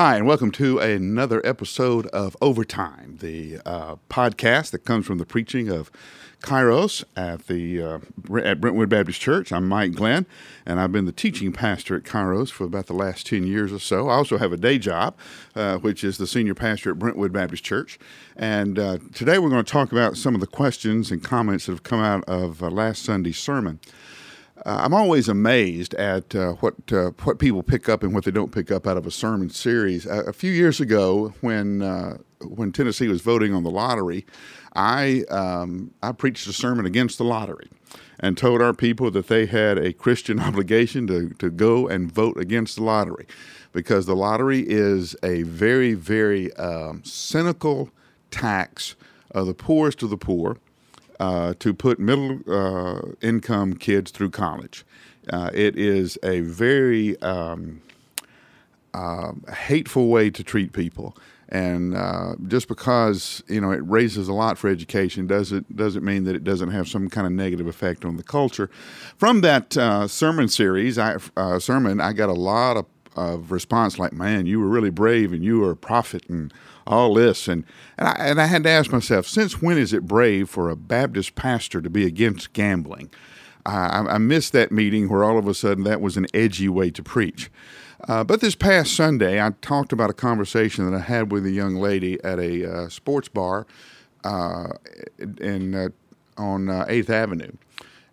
Hi, and welcome to another episode of Overtime, the uh, podcast that comes from the preaching of Kairos at the uh, at Brentwood Baptist Church. I'm Mike Glenn, and I've been the teaching pastor at Kairos for about the last ten years or so. I also have a day job, uh, which is the senior pastor at Brentwood Baptist Church. And uh, today we're going to talk about some of the questions and comments that have come out of uh, last Sunday's sermon. Uh, I'm always amazed at uh, what uh, what people pick up and what they don't pick up out of a sermon series. a few years ago, when uh, when Tennessee was voting on the lottery, I um, I preached a sermon against the lottery and told our people that they had a Christian obligation to, to go and vote against the lottery because the lottery is a very, very um, cynical tax of the poorest of the poor uh, to put middle uh, income kids through college. Uh, it is a very um, um, hateful way to treat people. And uh, just because you know it raises a lot for education doesn't doesn't mean that it doesn't have some kind of negative effect on the culture. From that uh, sermon series, I sermon, I got a lot of, of response like, "Man, you were really brave, and you were a prophet," and all this. And, and, I, and I had to ask myself, since when is it brave for a Baptist pastor to be against gambling? I, I missed that meeting where all of a sudden that was an edgy way to preach. Uh, but this past Sunday, I talked about a conversation that I had with a young lady at a uh, sports bar uh, in, uh, on 8th uh, Avenue.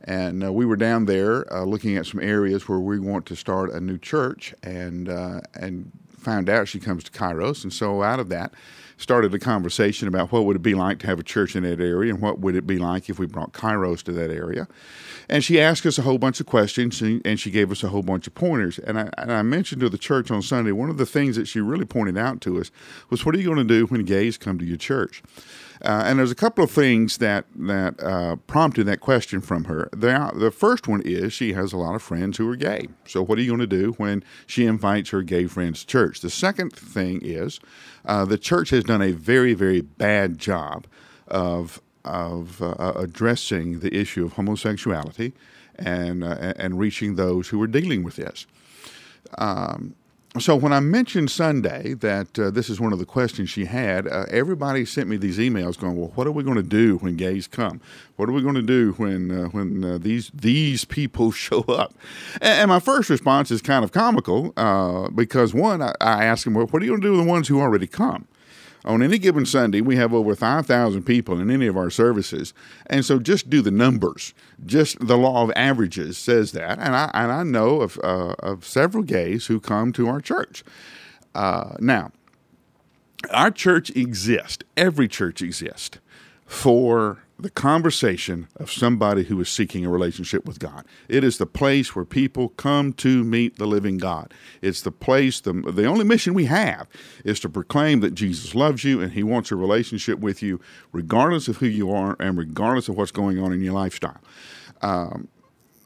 And uh, we were down there looking at some areas where we want to start a new church. And, and found out she comes to Kairos, and so out of that started a conversation about what would it be like to have a church in that area and what would it be like if we brought Kairos to that area. And she asked us a whole bunch of questions and she gave us a whole bunch of pointers. And I, and I mentioned to the church on Sunday, one of the things that she really pointed out to us was what are you going to do when gays come to your church? Uh, and there's a couple of things that that uh, prompted that question from her. The, the first one is she has a lot of friends who are gay. So what are you going to do when she invites her gay friends to church? The second thing is uh, the church has done a very very bad job of of uh, addressing the issue of homosexuality and uh, and reaching those who are dealing with this. Um, so when I mentioned Sunday that uh, this is one of the questions she had, uh, everybody sent me these emails going, "Well, what are we going to do when gays come? What are we going to do when uh, when uh, these these people show up?" And, and, my first response is kind of comical uh, because one, I, I asked them, "Well, what are you going to do with the ones who already come?" On any given Sunday, we have over 5,000 people in any of our services. And so just do the numbers. Just the law of averages says that. And I, and I know of, uh, of several gays who come to our church. Uh, now, our church exists, every church exists for the conversation of somebody who is seeking a relationship with God. It is the place where people come to meet the living God. It's the place, the, the only mission we have is to proclaim that Jesus loves you and he wants a relationship with you, regardless of who you are and regardless of what's going on in your lifestyle. Um,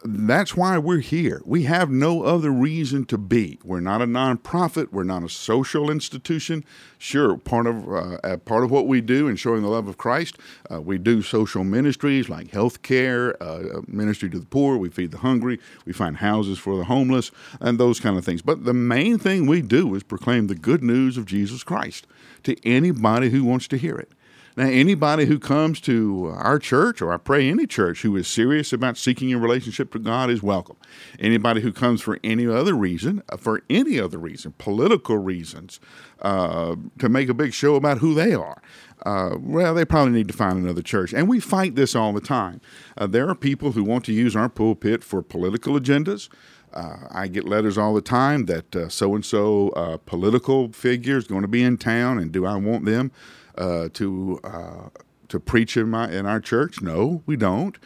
that's why we're here. We have no other reason to be. We're not a nonprofit. We're not a social institution. Sure, part of uh, part of what we do in showing the love of Christ, uh, we do social ministries like health care, uh, ministry to the poor. We feed the hungry. We find houses for the homeless, and those kind of things. But the main thing we do is proclaim the good news of Jesus Christ to anybody who wants to hear it. Now, anybody who comes to our church, or I pray any church, who is serious about seeking a relationship with God is welcome. Anybody who comes for any other reason, uh, for any other reason, political reasons, uh, to make a big show about who they are, uh, well, they probably need to find another church. And we fight this all the time. Uh, there are people who want to use our pulpit for political agendas. Uh, I get letters all the time that so and so political figure is going to be in town, and do I want them uh, to uh, to preach in my in our church? No, we don't.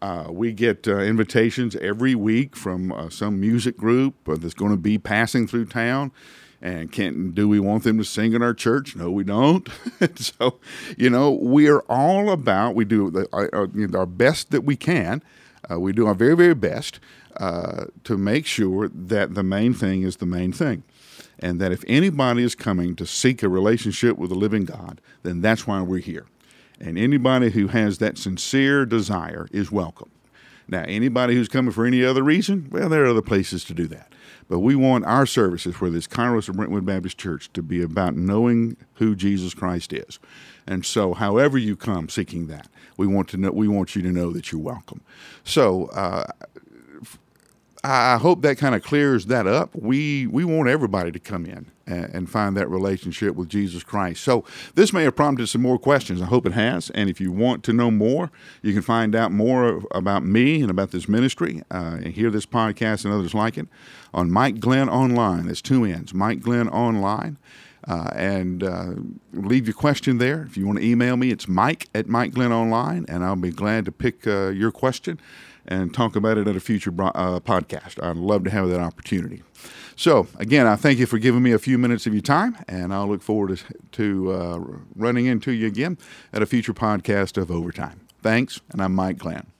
Uh, we get uh, invitations every week from uh, some music group that's going to be passing through town. And can do we want them to sing in our church? No, we don't. so, you know, we are all about we do the, our, our best that we can. we do our very very best to make sure that the main thing is the main thing and that if anybody is coming to seek a relationship with the living God, then that's why we're here. And anybody who has that sincere desire is welcome. Now, anybody who's coming for any other reason, well, there are other places to do that. But we want our services, whether it's Kairos or Brentwood Baptist Church, to be about knowing who Jesus Christ is. And so, however you come seeking that, we want to know. We want you to know that you're welcome. So, uh, I hope that kind of clears that up. We we want everybody to come in and, and, find that relationship with Jesus Christ. So this may have prompted some more questions. I hope it has. And if you want to know more, you can find out more about me and about this ministry uh, and hear this podcast and others like it on Mike Glenn Online. That's two ends. Mike Glenn Online. Uh, and uh, leave your question there. If you want to email me, it's Mike at Mike Glenn Online, and I'll be glad to pick uh, your question and talk about it at a future uh, podcast. I'd love to have that opportunity. So, again, I thank you for giving me a few minutes of your time, and I'll look forward to, to uh, running into you again at a future podcast of Overtime. Thanks, and I'm Mike Glenn.